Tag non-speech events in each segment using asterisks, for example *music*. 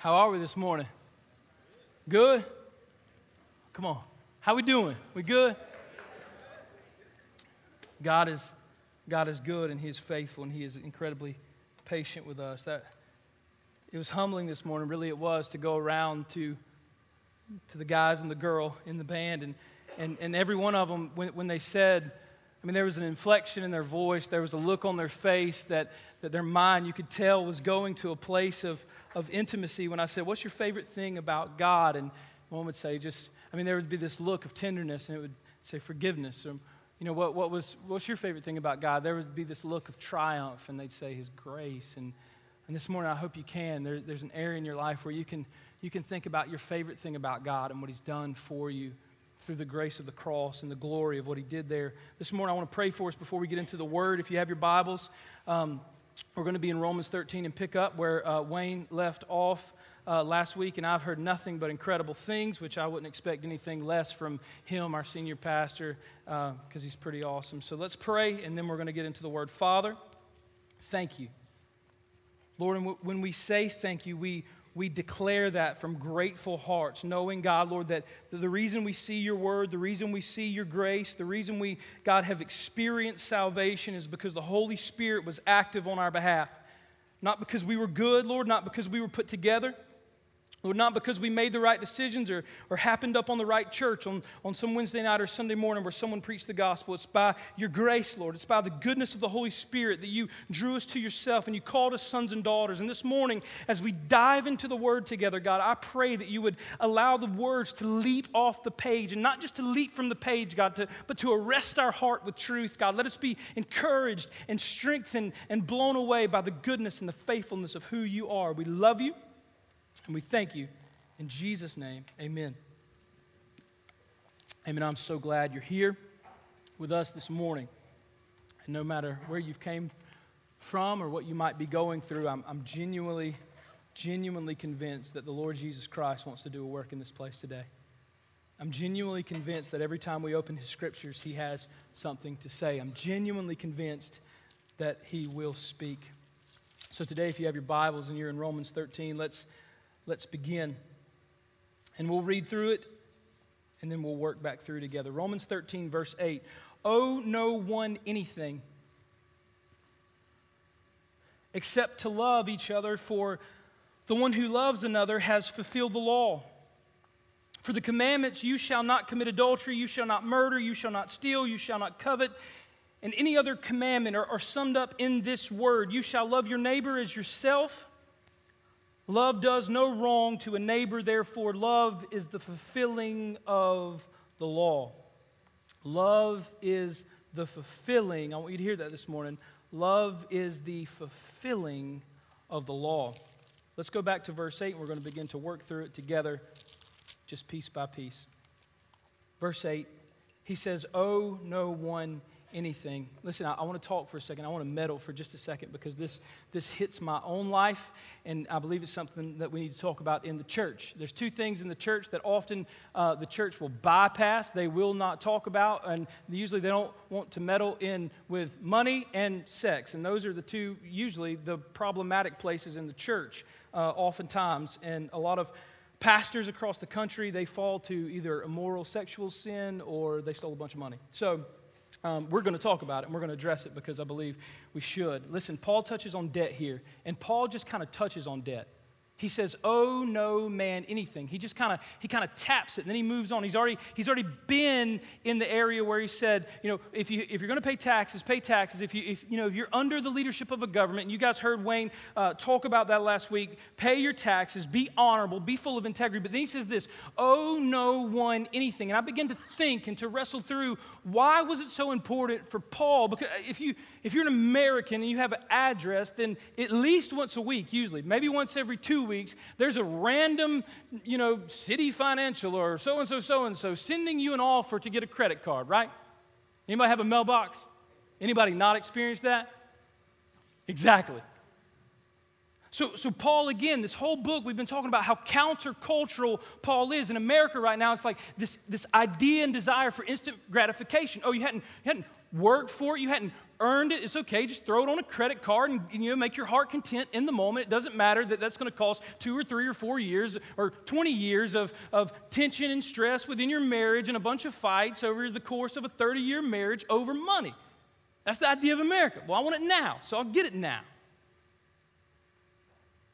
How are we this morning? Good? Come on. How we doing? We good? God is God is good and he is faithful and he is incredibly patient with us. That it was humbling this morning, really it was to go around to to the guys and the girl in the band and and, and every one of them when, when they said I mean, there was an inflection in their voice. There was a look on their face that, that their mind, you could tell, was going to a place of, of intimacy. When I said, What's your favorite thing about God? And one would say, Just, I mean, there would be this look of tenderness, and it would say forgiveness. Or, you know, what, what was, what's your favorite thing about God? There would be this look of triumph, and they'd say His grace. And, and this morning, I hope you can. There, there's an area in your life where you can, you can think about your favorite thing about God and what He's done for you through the grace of the cross and the glory of what he did there. This morning, I want to pray for us before we get into the word. If you have your Bibles, um, we're going to be in Romans 13 and pick up where uh, Wayne left off. Uh, last week, and I've heard nothing but incredible things, which I wouldn't expect anything less from him, our senior pastor, because uh, he's pretty awesome. So let's pray, and then we're going to get into the word. Father, thank you. Lord, and w- when we say thank you, we, we declare that from grateful hearts, knowing, God, Lord, that the reason we see your word, the reason we see your grace, the reason we, God, have experienced salvation is because the Holy Spirit was active on our behalf. Not because we were good, Lord, not because we were put together, Lord, not because we made the right decisions or, or happened up on the right church on, on some Wednesday night or Sunday morning where someone preached the gospel. It's by your grace, Lord. It's by the goodness of the Holy Spirit that you drew us to yourself and you called us sons and daughters. And this morning, as we dive into the word together, God, I pray that you would allow the words to leap off the page and not just to leap from the page, God, to, but to arrest our heart with truth, God. Let us be encouraged and strengthened and blown away by the goodness and the faithfulness of who you are. We love you. And we thank you. In Jesus' name, amen. Amen. I'm so glad you're here with us this morning. And no matter where you've came from or what you might be going through, I'm, I'm genuinely, genuinely convinced that the Lord Jesus Christ wants to do a work in this place today. I'm genuinely convinced that every time we open his scriptures, he has something to say. I'm genuinely convinced that he will speak. So today, if you have your Bibles and you're in Romans 13, let's Let's begin. And we'll read through it and then we'll work back through together. Romans 13, verse 8. Owe no one anything except to love each other, for the one who loves another has fulfilled the law. For the commandments, you shall not commit adultery, you shall not murder, you shall not steal, you shall not covet, and any other commandment are, are summed up in this word you shall love your neighbor as yourself. Love does no wrong to a neighbor, therefore, love is the fulfilling of the law. Love is the fulfilling, I want you to hear that this morning. Love is the fulfilling of the law. Let's go back to verse 8 and we're going to begin to work through it together, just piece by piece. Verse 8, he says, Owe no one anything. Listen, I, I want to talk for a second. I want to meddle for just a second because this, this hits my own life, and I believe it's something that we need to talk about in the church. There's two things in the church that often uh, the church will bypass, they will not talk about, and usually they don't want to meddle in with money and sex. And those are the two, usually, the problematic places in the church, uh, oftentimes. And a lot of pastors across the country, they fall to either immoral sexual sin or they stole a bunch of money. So, um, we're going to talk about it and we're going to address it because I believe we should. Listen, Paul touches on debt here, and Paul just kind of touches on debt. He says, "Oh no man anything." He just kind of he kind of taps it, and then he moves on. He's already he's already been in the area where he said, you know, if you if you're going to pay taxes, pay taxes. If you if you know if you're under the leadership of a government, and you guys heard Wayne uh, talk about that last week, pay your taxes, be honorable, be full of integrity. But then he says this, "Oh no one anything," and I begin to think and to wrestle through why was it so important for Paul? Because if you if you're an American and you have an address, then at least once a week, usually, maybe once every two weeks, there's a random, you know, city financial or so and so, so and so sending you an offer to get a credit card, right? Anybody have a mailbox? Anybody not experienced that? Exactly. So, so Paul, again, this whole book, we've been talking about how countercultural Paul is. In America right now, it's like this, this idea and desire for instant gratification. Oh, you hadn't, you hadn't worked for it, you hadn't earned it, it's okay. Just throw it on a credit card and you know, make your heart content in the moment. It doesn't matter that that's going to cost two or three or four years or 20 years of, of tension and stress within your marriage and a bunch of fights over the course of a 30 year marriage over money. That's the idea of America. Well, I want it now, so I'll get it now.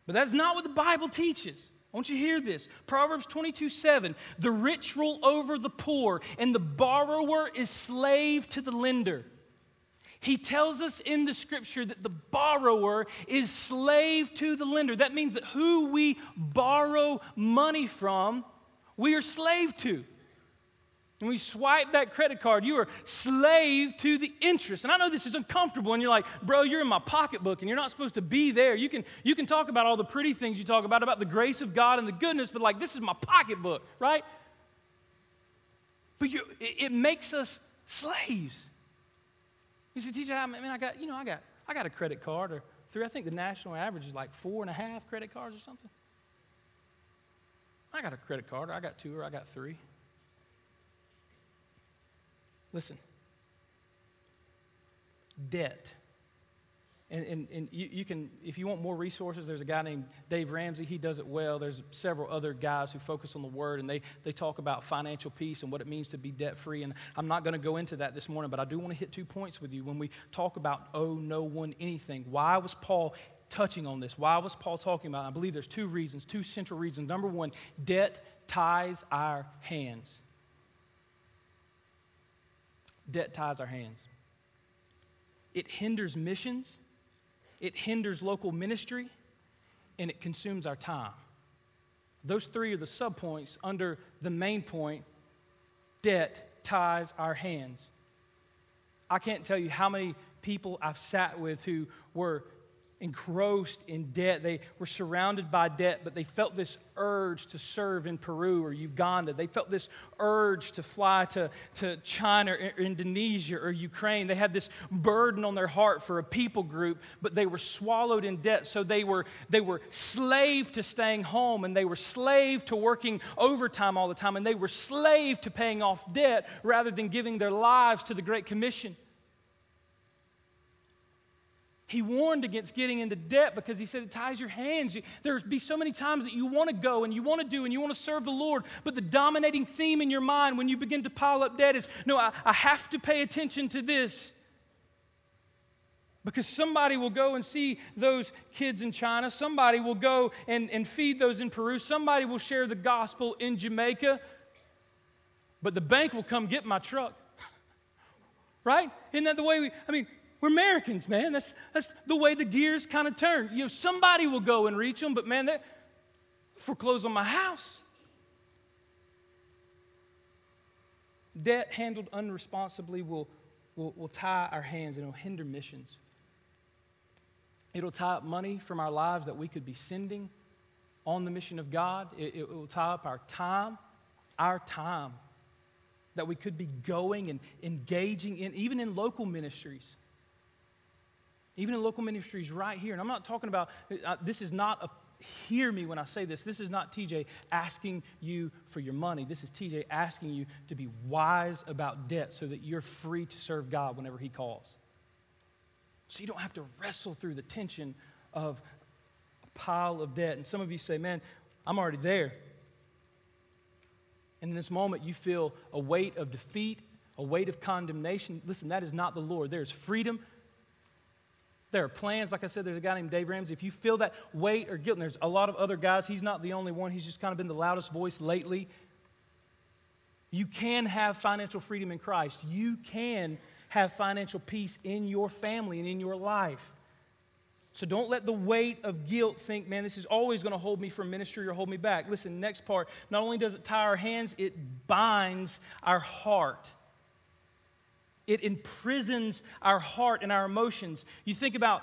But that's not what the Bible teaches. I want you to hear this. Proverbs 22 7. The rich rule over the poor, and the borrower is slave to the lender. He tells us in the scripture that the borrower is slave to the lender. That means that who we borrow money from, we are slave to. And we swipe that credit card, you are slave to the interest. And I know this is uncomfortable, and you're like, bro, you're in my pocketbook, and you're not supposed to be there. You can, you can talk about all the pretty things you talk about, about the grace of God and the goodness, but like, this is my pocketbook, right? But you, it, it makes us slaves. You say, teacher, I mean, I got, you know, I got, I got a credit card or three. I think the national average is like four and a half credit cards or something. I got a credit card, or I got two, or I got three. Listen, debt and, and, and you, you, can, if you want more resources, there's a guy named Dave Ramsey. He does it well. There's several other guys who focus on the word, and they, they talk about financial peace and what it means to be debt free. And I'm not going to go into that this morning, but I do want to hit two points with you when we talk about owe no one anything. Why was Paul touching on this? Why was Paul talking about it? I believe there's two reasons, two central reasons. Number one, debt ties our hands. Debt ties our hands. It hinders missions it hinders local ministry, and it consumes our time. Those three are the subpoints under the main point debt ties our hands. I can't tell you how many people I've sat with who were engrossed in debt. They were surrounded by debt, but they felt this urge to serve in Peru or Uganda. They felt this urge to fly to, to China or Indonesia or Ukraine. They had this burden on their heart for a people group, but they were swallowed in debt. So they were, they were slave to staying home and they were slave to working overtime all the time and they were slave to paying off debt rather than giving their lives to the Great Commission. He warned against getting into debt because he said it ties your hands. There's be so many times that you want to go and you want to do and you want to serve the Lord, but the dominating theme in your mind when you begin to pile up debt is no, I, I have to pay attention to this. Because somebody will go and see those kids in China. Somebody will go and, and feed those in Peru. Somebody will share the gospel in Jamaica. But the bank will come get my truck. *laughs* right? Isn't that the way we, I mean, we're Americans, man. That's, that's the way the gears kind of turn. You know, somebody will go and reach them, but man, they foreclose on my house. Debt handled unresponsibly will, will, will tie our hands and it'll hinder missions. It'll tie up money from our lives that we could be sending on the mission of God. It, it will tie up our time, our time that we could be going and engaging in, even in local ministries even in local ministries right here. And I'm not talking about, uh, this is not a, hear me when I say this. This is not TJ asking you for your money. This is TJ asking you to be wise about debt so that you're free to serve God whenever He calls. So you don't have to wrestle through the tension of a pile of debt. And some of you say, man, I'm already there. And in this moment, you feel a weight of defeat, a weight of condemnation. Listen, that is not the Lord. There is freedom there are plans. Like I said, there's a guy named Dave Ramsey. If you feel that weight or guilt, and there's a lot of other guys, he's not the only one. He's just kind of been the loudest voice lately. You can have financial freedom in Christ. You can have financial peace in your family and in your life. So don't let the weight of guilt think, man, this is always going to hold me from ministry or hold me back. Listen, next part, not only does it tie our hands, it binds our heart. It imprisons our heart and our emotions. You think about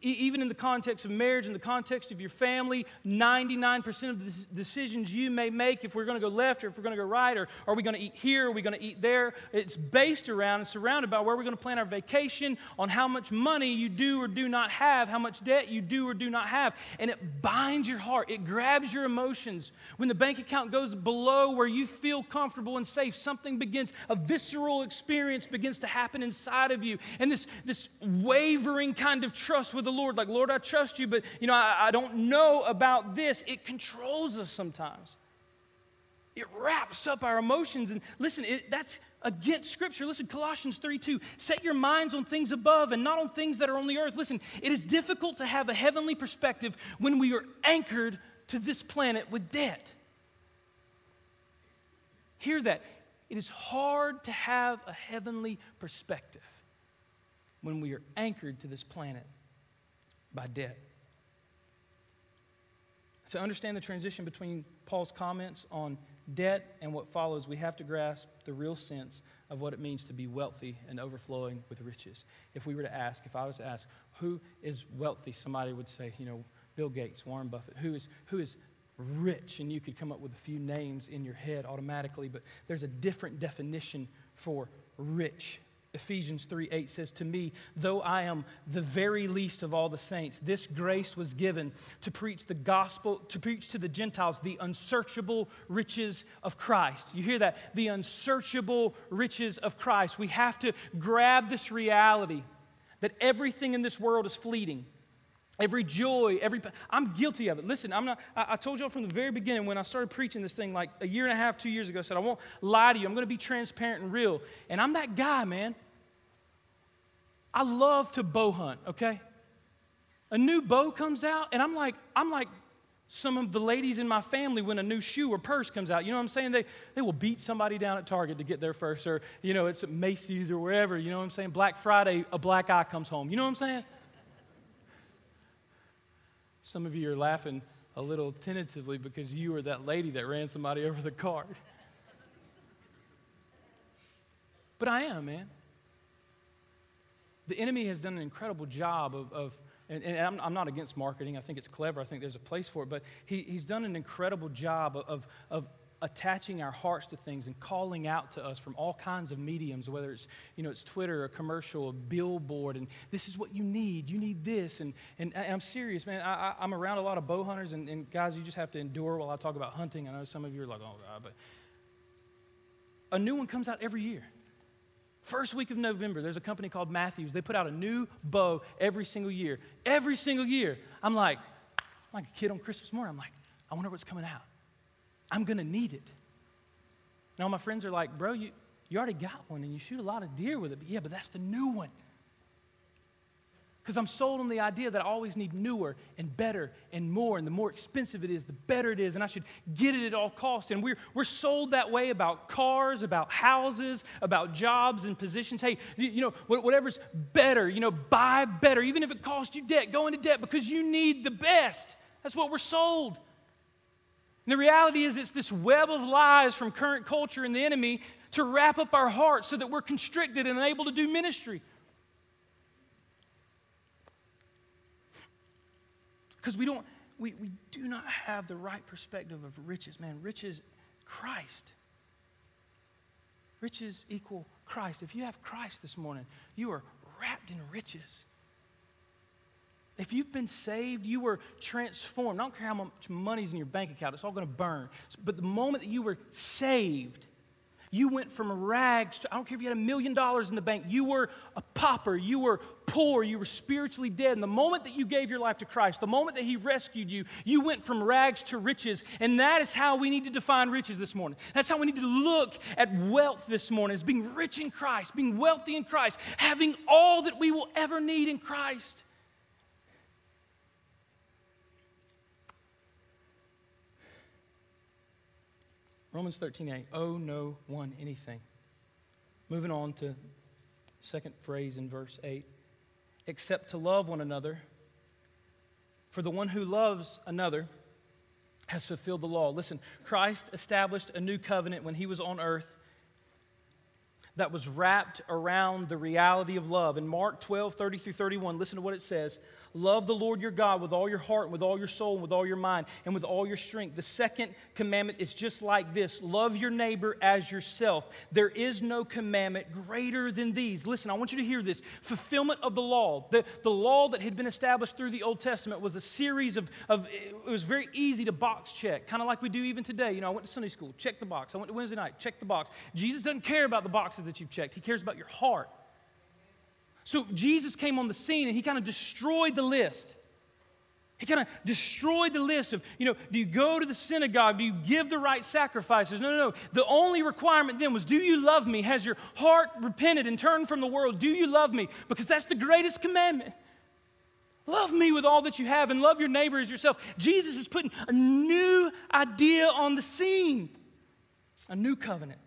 even in the context of marriage, in the context of your family, 99% of the decisions you may make, if we're going to go left or if we're going to go right, or are we going to eat here, are we going to eat there, it's based around and surrounded by where we're going to plan our vacation, on how much money you do or do not have, how much debt you do or do not have. And it binds your heart, it grabs your emotions. When the bank account goes below where you feel comfortable and safe, something begins, a visceral experience begins to happen inside of you. And this, this wavering kind of trust with the Lord, like, Lord, I trust you, but, you know, I, I don't know about this. It controls us sometimes. It wraps up our emotions. And listen, it, that's against Scripture. Listen, Colossians 3 2. Set your minds on things above and not on things that are on the earth. Listen, it is difficult to have a heavenly perspective when we are anchored to this planet with debt. Hear that. It is hard to have a heavenly perspective when we are anchored to this planet by debt. To understand the transition between Paul's comments on debt and what follows, we have to grasp the real sense of what it means to be wealthy and overflowing with riches. If we were to ask, if I was to ask, who is wealthy, somebody would say, you know, Bill Gates, Warren Buffett. Who is, who is rich? And you could come up with a few names in your head automatically, but there's a different definition for rich Ephesians 3 8 says, To me, though I am the very least of all the saints, this grace was given to preach the gospel, to preach to the Gentiles the unsearchable riches of Christ. You hear that? The unsearchable riches of Christ. We have to grab this reality that everything in this world is fleeting. Every joy, every I'm guilty of it. Listen, I'm not. I, I told y'all from the very beginning when I started preaching this thing like a year and a half, two years ago. I said I won't lie to you. I'm going to be transparent and real. And I'm that guy, man. I love to bow hunt. Okay, a new bow comes out, and I'm like, I'm like some of the ladies in my family when a new shoe or purse comes out. You know what I'm saying? They, they will beat somebody down at Target to get there first, or, you know, it's at Macy's or wherever. You know what I'm saying? Black Friday, a black eye comes home. You know what I'm saying? Some of you are laughing a little tentatively because you were that lady that ran somebody over the cart. But I am, man. The enemy has done an incredible job of, of and, and I'm, I'm, not against marketing. I think it's clever. I think there's a place for it. But he, he's done an incredible job of, of, attaching our hearts to things and calling out to us from all kinds of mediums, whether it's, you know, it's Twitter, a commercial, a billboard, and this is what you need. You need this. And, and, and I'm serious, man. I, am around a lot of bow hunters, and, and, guys, you just have to endure while I talk about hunting. I know some of you are like, oh, God, but a new one comes out every year. First week of November, there's a company called Mathews. They put out a new bow every single year. Every single year. I'm like, I'm like a kid on Christmas morning. I'm like, I wonder what's coming out. I'm going to need it. Now, my friends are like, bro, you, you already got one and you shoot a lot of deer with it. But yeah, but that's the new one. Because I'm sold on the idea that I always need newer and better and more. And the more expensive it is, the better it is. And I should get it at all costs. And we're, we're sold that way about cars, about houses, about jobs and positions. Hey, you, you know, whatever's better, you know, buy better. Even if it costs you debt, go into debt because you need the best. That's what we're sold. And the reality is, it's this web of lies from current culture and the enemy to wrap up our hearts so that we're constricted and unable to do ministry. Because we don't, we, we do not have the right perspective of riches. Man, riches, Christ. Riches equal Christ. If you have Christ this morning, you are wrapped in riches. If you've been saved, you were transformed. I don't care how much money's in your bank account, it's all going to burn. But the moment that you were saved, you went from rags to, I don't care if you had a million dollars in the bank, you were a pauper, you were poor, you were spiritually dead. And the moment that you gave your life to Christ, the moment that He rescued you, you went from rags to riches. And that is how we need to define riches this morning. That's how we need to look at wealth this morning as being rich in Christ, being wealthy in Christ, having all that we will ever need in Christ. Romans 13, 8. Owe no one anything. Moving on to second phrase in verse 8. Except to love one another. For the one who loves another has fulfilled the law. Listen, Christ established a new covenant when he was on earth that was wrapped around the reality of love. In Mark 12, 30 through 31, listen to what it says Love the Lord your God with all your heart, and with all your soul, and with all your mind, and with all your strength. The second commandment is just like this love your neighbor as yourself. There is no commandment greater than these. Listen, I want you to hear this. Fulfillment of the law. The, the law that had been established through the Old Testament was a series of, of, it was very easy to box check, kind of like we do even today. You know, I went to Sunday school, check the box. I went to Wednesday night, check the box. Jesus doesn't care about the boxes that you've checked, He cares about your heart. So Jesus came on the scene and he kind of destroyed the list. He kind of destroyed the list of, you know, do you go to the synagogue? Do you give the right sacrifices? No, no, no. The only requirement then was, do you love me? Has your heart repented and turned from the world? Do you love me? Because that's the greatest commandment. Love me with all that you have and love your neighbor as yourself. Jesus is putting a new idea on the scene, a new covenant.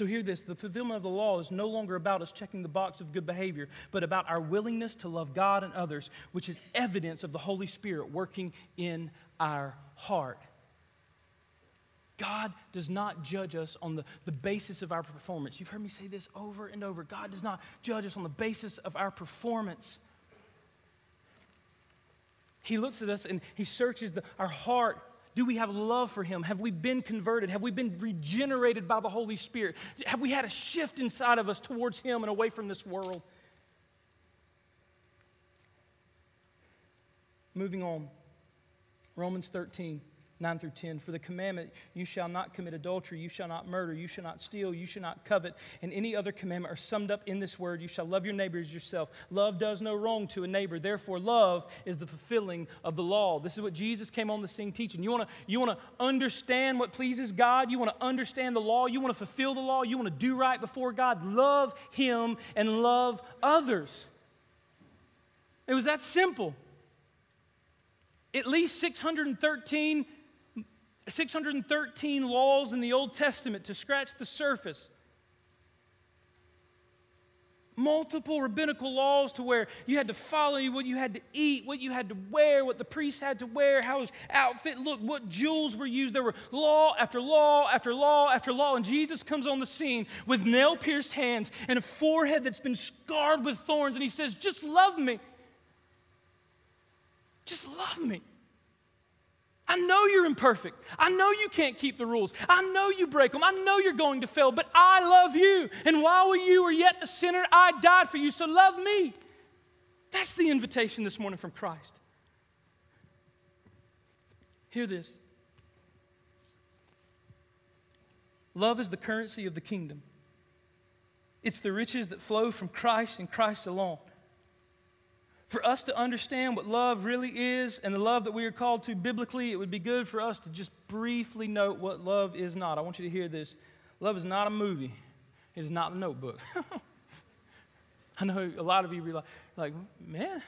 So, hear this the fulfillment of the law is no longer about us checking the box of good behavior, but about our willingness to love God and others, which is evidence of the Holy Spirit working in our heart. God does not judge us on the, the basis of our performance. You've heard me say this over and over. God does not judge us on the basis of our performance. He looks at us and He searches the, our heart do we have love for Him? Have we been converted? Have we been regenerated by the Holy Spirit? Have we had a shift inside of us towards Him and away from this world? Moving on, Romans 13. 9 through 10. For the commandment, you shall not commit adultery, you shall not murder, you shall not steal, you shall not covet, and any other commandment are summed up in this word you shall love your neighbor as yourself. Love does no wrong to a neighbor. Therefore, love is the fulfilling of the law. This is what Jesus came on the scene teaching. You want to you wanna understand what pleases God, you want to understand the law, you want to fulfill the law, you want to do right before God. Love Him and love others. It was that simple. At least 613 613 laws in the Old Testament to scratch the surface. Multiple rabbinical laws to where you had to follow what you had to eat, what you had to wear, what the priest had to wear, how his outfit looked, what jewels were used. There were law after law after law after law. And Jesus comes on the scene with nail pierced hands and a forehead that's been scarred with thorns. And he says, Just love me. Just love me. I know you're imperfect. I know you can't keep the rules. I know you break them. I know you're going to fail, but I love you. And while you were yet a sinner, I died for you, so love me. That's the invitation this morning from Christ. Hear this love is the currency of the kingdom, it's the riches that flow from Christ and Christ alone for us to understand what love really is and the love that we are called to biblically, it would be good for us to just briefly note what love is not. I want you to hear this. Love is not a movie, it is not a notebook. *laughs* I know a lot of you be like, like, man,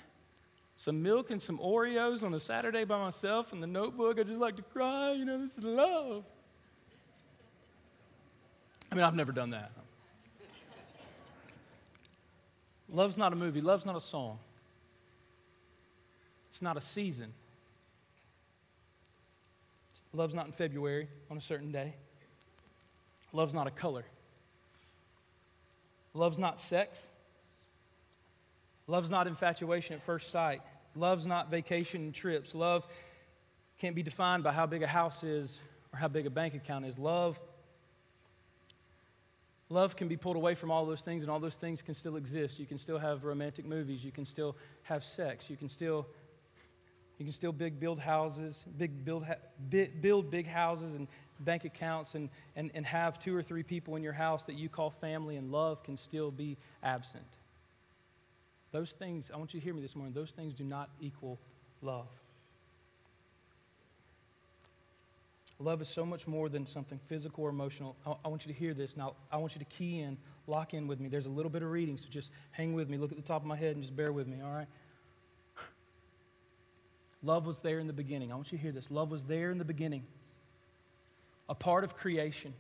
some milk and some Oreos on a Saturday by myself in the notebook. I just like to cry. You know, this is love. I mean, I've never done that. Love's not a movie, love's not a song. It's not a season. Love's not in February on a certain day. Love's not a color. Love's not sex. Love's not infatuation at first sight. Love's not vacation and trips. Love can't be defined by how big a house is or how big a bank account is. Love Love can be pulled away from all those things, and all those things can still exist. You can still have romantic movies. You can still have sex. You can still you can still big build houses, big build, build big houses and bank accounts and, and, and have two or three people in your house that you call family, and love can still be absent. Those things, I want you to hear me this morning, those things do not equal love. Love is so much more than something physical or emotional. I, I, want you to hear this. Now, I want you to key in, lock in with me. There's a little bit of reading, so just hang with me. Look at the top of my head and just bear with me, all right? Love was there in the beginning. I want you to hear this. Love was there in the beginning, a part of creation.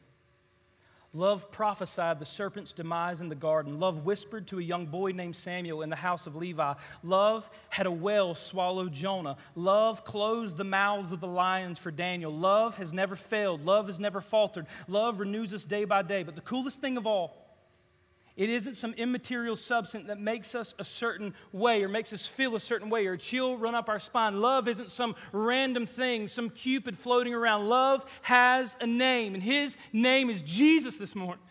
Love prophesied the serpent's demise in the garden. Love whispered to a young boy named Samuel in the house of Levi. Love had a whale swallow Jonah. Love closed the mouths of the lions for Daniel. Love has never failed. Love has never faltered. Love renews us day by day. But the coolest thing of all It isn't some immaterial substance that makes us a certain way or makes us feel a certain way or a chill run up our spine. Love isn't some random thing, some cupid floating around. Love has a name, and his name is Jesus this morning.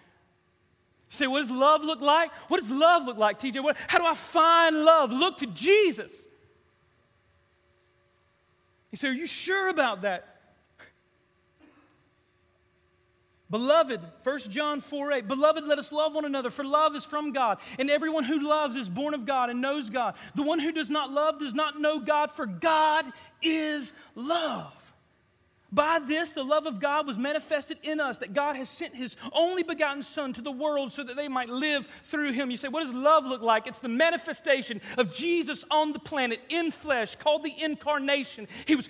You say, what does love look like? What does love look like, TJ? What, how do I find love? Look to Jesus. You say, are you sure about that? Beloved, 1 John 4 8, Beloved, let us love one another, for love is from God, and everyone who loves is born of God and knows God. The one who does not love does not know God, for God is love. By this, the love of God was manifested in us, that God has sent his only begotten Son to the world so that they might live through him. You say, what does love look like? It's the manifestation of Jesus on the planet in flesh, called the incarnation. He was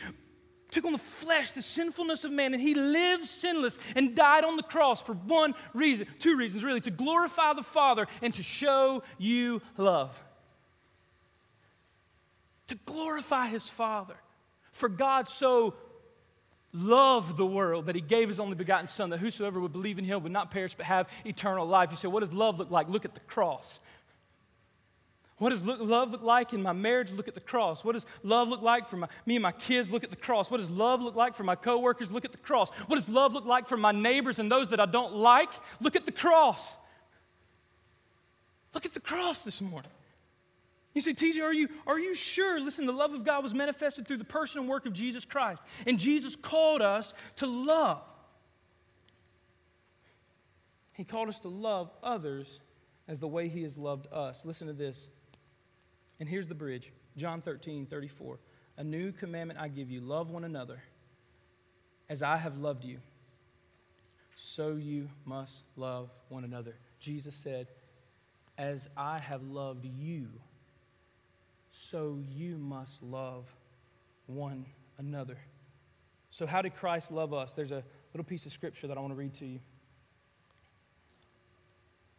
took on the flesh, the sinfulness of man, and he lived sinless and died on the cross for one reason, two reasons really, to glorify the Father and to show you love. To glorify his Father. For God so loved the world that he gave his only begotten Son, that whosoever would believe in him would not perish but have eternal life. You say, what does love look like? Look at the cross. What does love look like in my marriage? Look at the cross. What does love look like for my, me and my kids? Look at the cross. What does love look like for my coworkers? Look at the cross. What does love look like for my neighbors and those that I don't like? Look at the cross. Look at the cross this morning. You say, TJ, are you, are you sure? Listen, the love of God was manifested through the person and work of Jesus Christ. And Jesus called us to love. He called us to love others as the way He has loved us. Listen to this. And here's the bridge John 13, 34. A new commandment I give you love one another as I have loved you. So you must love one another. Jesus said, As I have loved you, so you must love one another. So, how did Christ love us? There's a little piece of scripture that I want to read to you.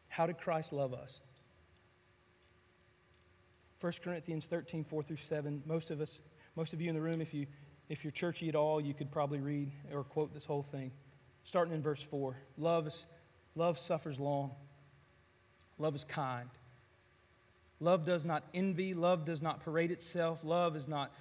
How did Christ love us? 1 Corinthians 13, 4 through 7. Most of us, most of you in the room, if, you, if you're churchy at all, you could probably read or quote this whole thing. Starting in verse 4. Love, is, love suffers long. Love is kind. Love does not envy. Love does not parade itself. Love is not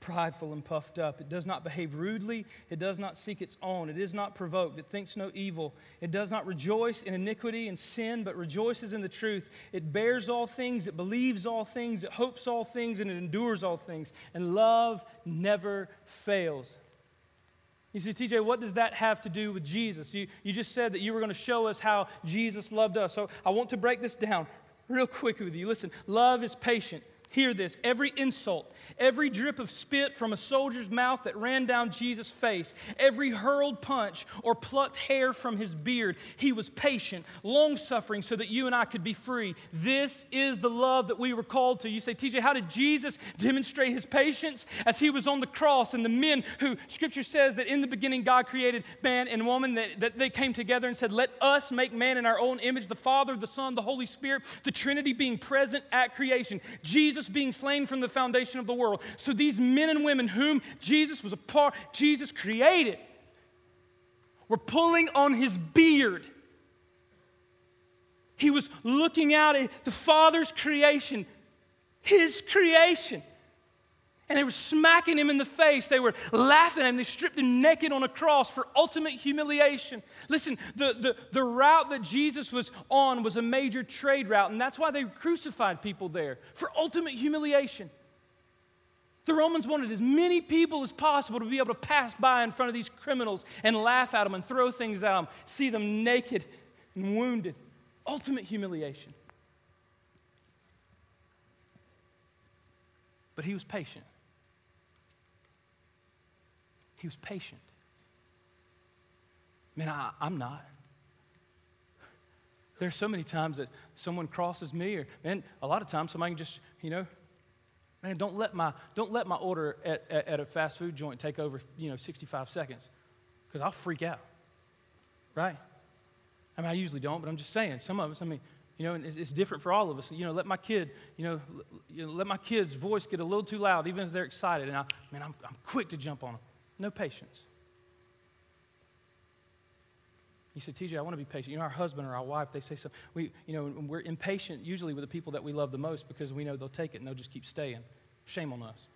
prideful and puffed up. It does not behave rudely. It does not seek its own. It is not provoked. It thinks no evil. It does not rejoice in iniquity and sin, but rejoices in the truth. It bears all things. It believes all things. It hopes all things, and it endures all things. And love never fails. You see, TJ, what does that have to do with Jesus? You, you just said that you were going to show us how Jesus loved us. So I want to break this down real quick with you. Listen, love is patient. Hear this every insult, every drip of spit from a soldier's mouth that ran down Jesus' face, every hurled punch or plucked hair from his beard, he was patient, long suffering, so that you and I could be free. This is the love that we were called to. You say, TJ, how did Jesus demonstrate his patience? As he was on the cross, and the men who, scripture says that in the beginning God created man and woman, that, that they came together and said, Let us make man in our own image, the Father, the Son, the Holy Spirit, the Trinity being present at creation. Jesus Jesus being slain from the foundation of the world. So these men and women whom Jesus was a part, Jesus created, were pulling on his beard. He was looking out at the Father's creation, his creation. And they were smacking him in the face. They were laughing at him. They stripped him naked on a cross for ultimate humiliation. Listen, the, the, the route that Jesus was on was a major trade route, and that's why they crucified people there for ultimate humiliation. The Romans wanted as many people as possible to be able to pass by in front of these criminals and laugh at them and throw things at them, see them naked and wounded. Ultimate humiliation. But he was patient. He was patient. Man, I, I'm not. There's so many times that someone crosses me, or man, a lot of times somebody can just, you know, man, don't let my don't let my order at, at, at a fast food joint take over, you know, 65 seconds, because I'll freak out. Right? I mean, I usually don't, but I'm just saying, some of us, I mean, you know, it's, it's different for all of us. You know, let my kid, you know, you know, let my kid's voice get a little too loud, even if they're excited, and I, man, I'm, I'm quick to jump on them. No patience. You said, TJ, I want to be patient. You know, our husband or our wife, they say so. We, you know, we're impatient usually with the people that we love the most because we know they'll take it and they'll just keep staying. Shame on us.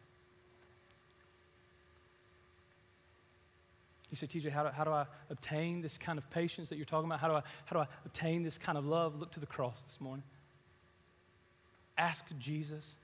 You said, TJ, how do, how do I obtain this kind of patience that you're talking about? How do, I, how do I obtain this kind of love? Look to the cross this morning. Ask Jesus.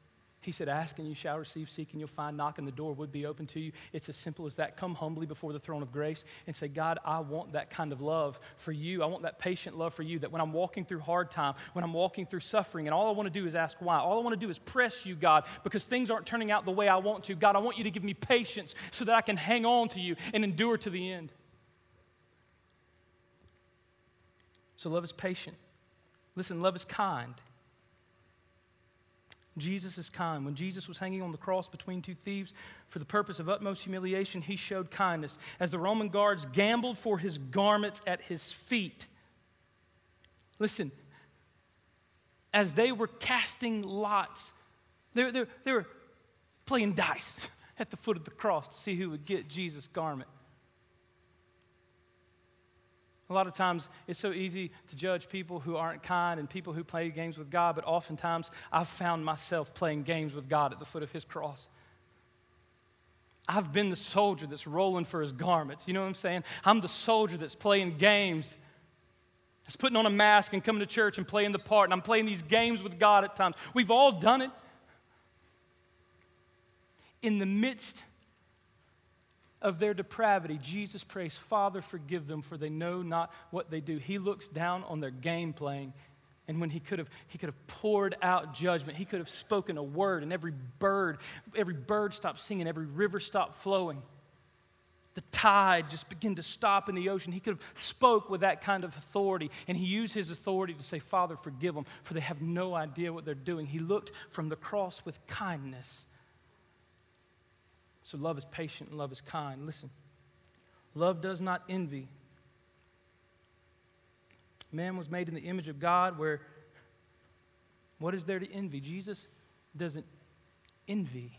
He said, Ask and you shall receive, seek and you'll find, knock and the door would be open to you. It's as simple as that. Come humbly before the throne of grace and say, God, I want that kind of love for you. I want that patient love for you that when I'm walking through hard time, when I'm walking through suffering, and all I want to do is ask why. All I want to do is press you, God, because things aren't turning out the way I want to. God, I want you to give me patience so that I can hang on to you and endure to the end. So love is patient. Listen, love is kind. Jesus is kind. When Jesus was hanging on the cross between two thieves for the purpose of utmost humiliation, he showed kindness. As the Roman guards gambled for his garments at his feet, listen, as they were casting lots, they, they, they were playing dice *laughs* at the foot of the cross to see who would get Jesus' garment. A lot of times it's so easy to judge people who aren't kind and people who play games with God, but oftentimes I've found myself playing games with God at the foot of His cross. I've been the soldier that's rolling for His garments. You know what I'm saying? I'm the soldier that's playing games. That's putting on a mask and coming to church and playing the part, and I'm playing these games with God at times. We've all done it. In the midst of their depravity, Jesus prays, Father, forgive them, for they know not what they do. He looks down on their game playing, and when he could have, he could have poured out judgment, he could have spoken a word, and every bird, every bird stopped singing, every river stopped flowing. The tide just began to stop in the ocean. He could have spoke with that kind of authority, and he used his authority to say, Father, forgive them, for they have no idea what they're doing. He looked from the cross with kindness so love is patient and love is kind. Listen, love does not envy. Man was made in the image of God, where what is there to envy? Jesus doesn't envy.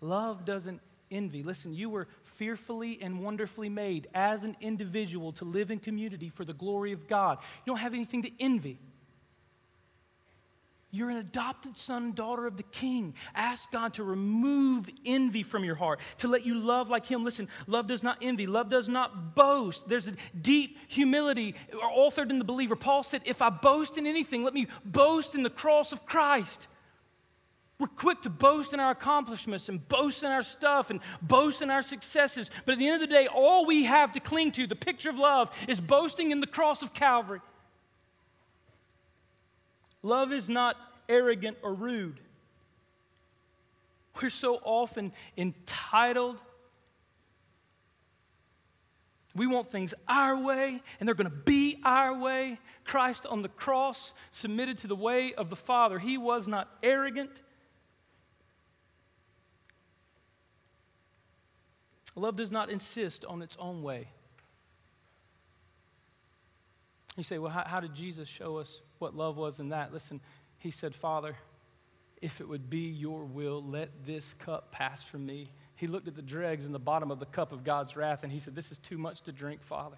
Love doesn't envy. Listen, you were fearfully and wonderfully made as an individual to live in community for the glory of God. You don't have anything to envy. You're an adopted son and daughter of the king. Ask God to remove envy from your heart, to let you love like him. Listen, love does not envy, love does not boast. There's a deep humility authored in the believer. Paul said, If I boast in anything, let me boast in the cross of Christ. We're quick to boast in our accomplishments and boast in our stuff and boast in our successes. But at the end of the day, all we have to cling to, the picture of love, is boasting in the cross of Calvary. Love is not arrogant or rude. We're so often entitled. We want things our way, and they're going to be our way. Christ on the cross submitted to the way of the Father. He was not arrogant. Love does not insist on its own way. You say, well, how, how, did Jesus show us what love was in that? Listen, he said, Father, if it would be your will, let this cup pass from me. He looked at the dregs in the bottom of the cup of God's wrath and he said, This is too much to drink, Father.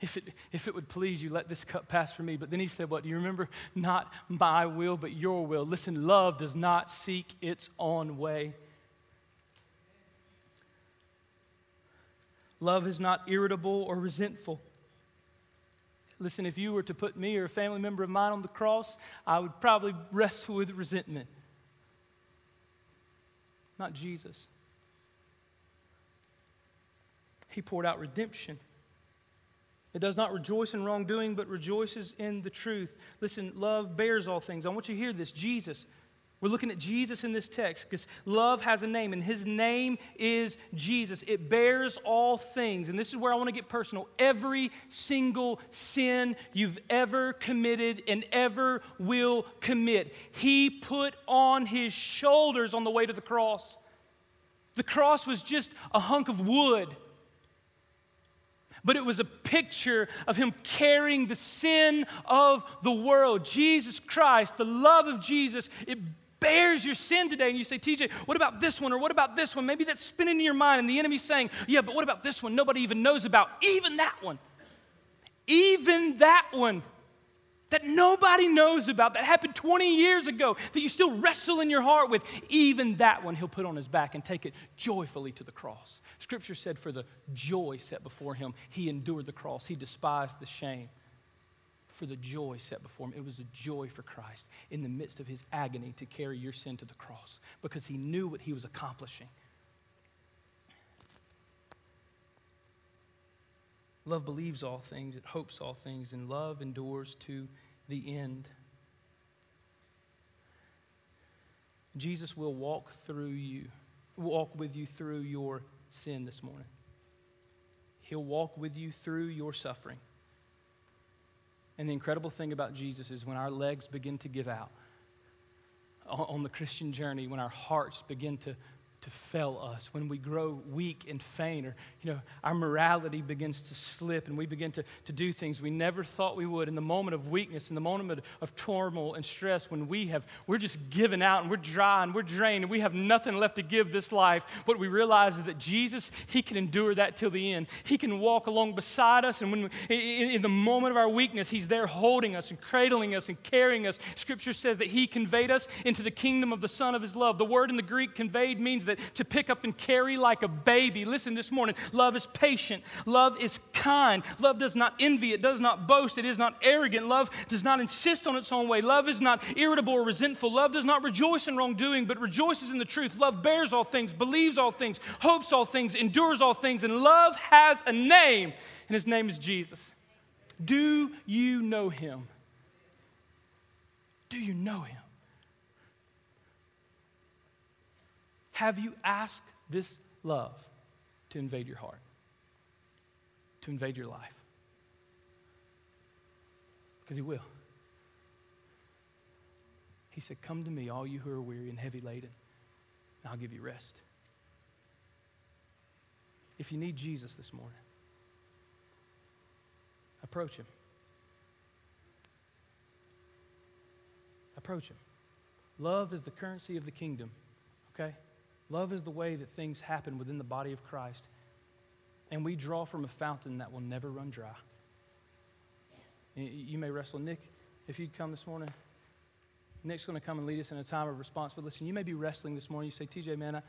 If it, if it would please you, let this cup pass from me. But then he said, What? Do you remember? Not my will, but your will. Listen, love does not seek its own way. Love is not irritable or resentful. Listen, if you were to put me or a family member of mine on the cross, I would probably wrestle with resentment. Not Jesus. He poured out redemption. It does not rejoice in wrongdoing, but rejoices in the truth. Listen, love bears all things. I want you to hear this. Jesus we're looking at Jesus in this text because love has a name, and his name is Jesus. It bears all things. And this is where I want to get personal. Every single sin you've ever committed and ever will commit, he put on his shoulders on the way to the cross. The cross was just a hunk of wood but it was a picture of him carrying the sin of the world. Jesus Christ, the love of Jesus, it bears your sin today. And you say, TJ, what about this one or what about this one? Maybe that's spinning in your mind, and the enemy's saying, Yeah, but what about this one nobody even knows about? Even that one. even that one that nobody knows about, that happened 20 years ago, that you still wrestle in your heart with, even that one he'll put on his back and take it joyfully to the cross. Scripture said, for the joy set before him, he endured the cross, he despised the shame. For the joy set before him. It was a joy for Christ in the midst of his agony to carry your sin to the cross because he knew what he was accomplishing. Love believes all things, it hopes all things, and love endures to the end. Jesus will walk through you, walk with you through your sin this morning. He'll walk with you through your suffering. And the incredible thing about Jesus is when our legs begin to give out on the Christian journey, when our hearts begin to to fail us, when we grow weak and faint, or you know, our morality begins to slip and we begin to, to do things we never thought we would in the moment of weakness, in the moment of, turmoil and stress, when we have we're just given out and we're dry and we're drained and we have nothing left to give this life. What we realize is that Jesus, He can endure that till the end. He can walk along beside us, and when in, in the moment of our weakness, He's there holding us and cradling us and carrying us. Scripture says that He conveyed us into the kingdom of the Son of His love. The word in the Greek conveyed means that to pick up and carry like a baby. Listen this morning love is patient, love is kind, love does not envy, it does not boast, it is not arrogant, love does not insist on its own way, love is not irritable or resentful, love does not rejoice in wrongdoing, but rejoices in the truth. Love bears all things, believes all things, hopes all things, endures all things, and love has a name, and his name is Jesus. Do you know him? Do you know him? Have you asked this love to invade your heart, to invade your life? Because He will. He said, Come to me, all you who are weary and heavy laden, and I'll give you rest. If you need Jesus this morning, approach Him. Approach Him. Love is the currency of the kingdom, okay? Love is the way that things happen within the body of Christ. And we draw from a fountain that will never run dry. You may wrestle. Nick, if you'd come this morning, Nick's going to come and lead us in a time of response. But listen, you may be wrestling this morning. You say, TJ, man, I,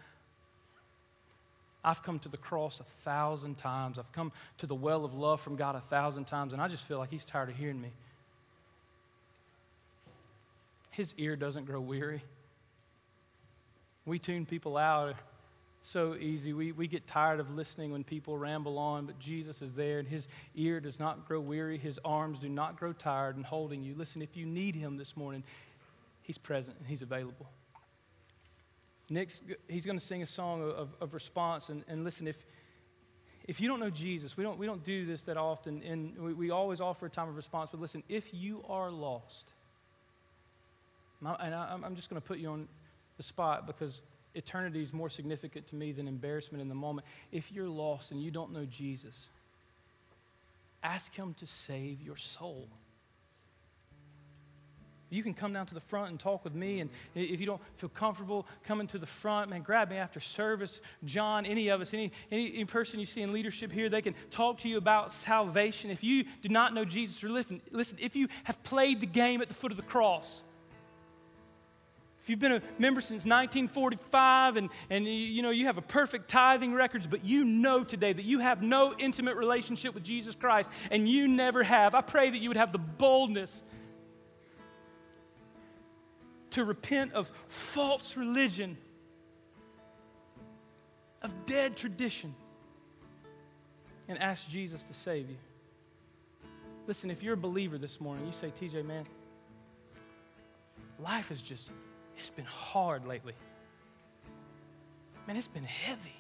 I've come to the cross a thousand times. I've come to the well of love from God a thousand times, and I just feel like He's tired of hearing me. His ear doesn't grow weary. We tune people out uh, so easy. We, we get tired of listening when people ramble on, but Jesus is there, and his ear does not grow weary. His arms do not grow tired in holding you. Listen, if you need him this morning, he's present and he's available. Nick's, he's going to sing a song of, of response. And, and listen, if, if you don't know Jesus, we don't, we don't do this that often, and we, we always offer a time of response. But listen, if you are lost, and I, I'm just going to put you on the spot because eternity is more significant to me than embarrassment in the moment. If you're lost and you don't know Jesus, ask Him to save your soul. You can come down to the front and talk with me. And if you don't feel comfortable coming to the front, man, grab me after service. John, any of us, any, any, any, person you see in leadership here, they can talk to you about salvation. If you do not know Jesus, or listen, listen, if you have played the game at the foot of the cross, if you've been a member since 1945 and, and you, you know you have a perfect tithing records, but you know today that you have no intimate relationship with Jesus Christ and you never have, I pray that you would have the boldness to repent of false religion, of dead tradition, and ask Jesus to save you. Listen, if you're a believer this morning, you say, TJ, man, life is just it's been hard lately. Man, it's been heavy.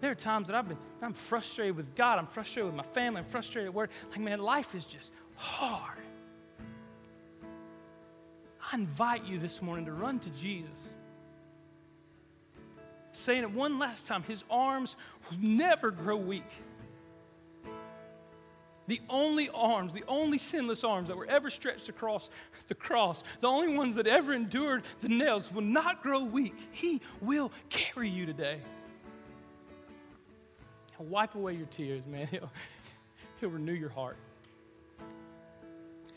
There are times that I've been, I'm frustrated with God, I'm frustrated with my family, I'm frustrated at work. Like, man, life is just hard. I invite you this morning to run to Jesus. Saying it one last time, his arms will never grow weak. The only arms, the only sinless arms that were ever stretched across the cross, the only ones that ever endured the nails will not grow weak. He will carry you today. He'll wipe away your tears, man. *laughs* He'll, He'll renew your heart.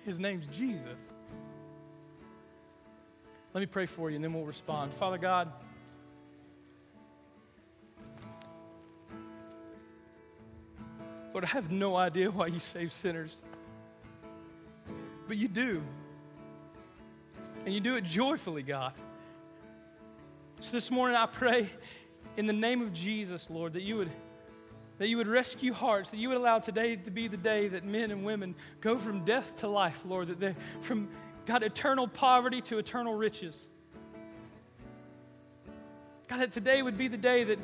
His name's Jesus. Let me pray for you and then we'll respond. Father God, Lord, I have no idea why you save sinners, but you do. And you do it joyfully, God. So this morning I pray in the name of Jesus, Lord, that you would that you would rescue hearts, that you would allow today to be the day that men and women go from death to life, Lord, that they from God eternal poverty to eternal riches. God, that today would be the day that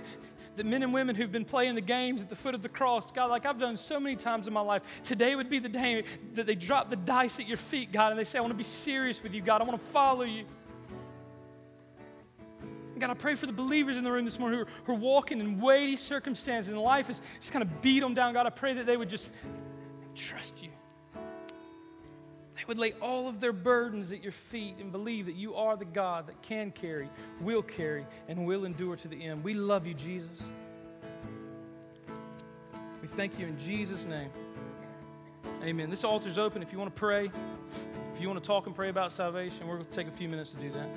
that men and women who've been playing the games at the foot of the cross, God, like I've done so many times in my life, today would be the day that they drop the dice at your feet, God, and they say, I want to be serious with you, God. I want to follow you. God, I pray for the believers in the room this morning who are, who are walking in weighty circumstances and life has just kind of beat them down. God, I pray that they would just trust you. They would lay all of their burdens at your feet and believe that you are the God that can carry, will carry, and will endure to the end. We love you, Jesus. We thank you in Jesus' name. Amen. This altar's open if you want to pray. If you want to talk and pray about salvation, we're going to take a few minutes to do that.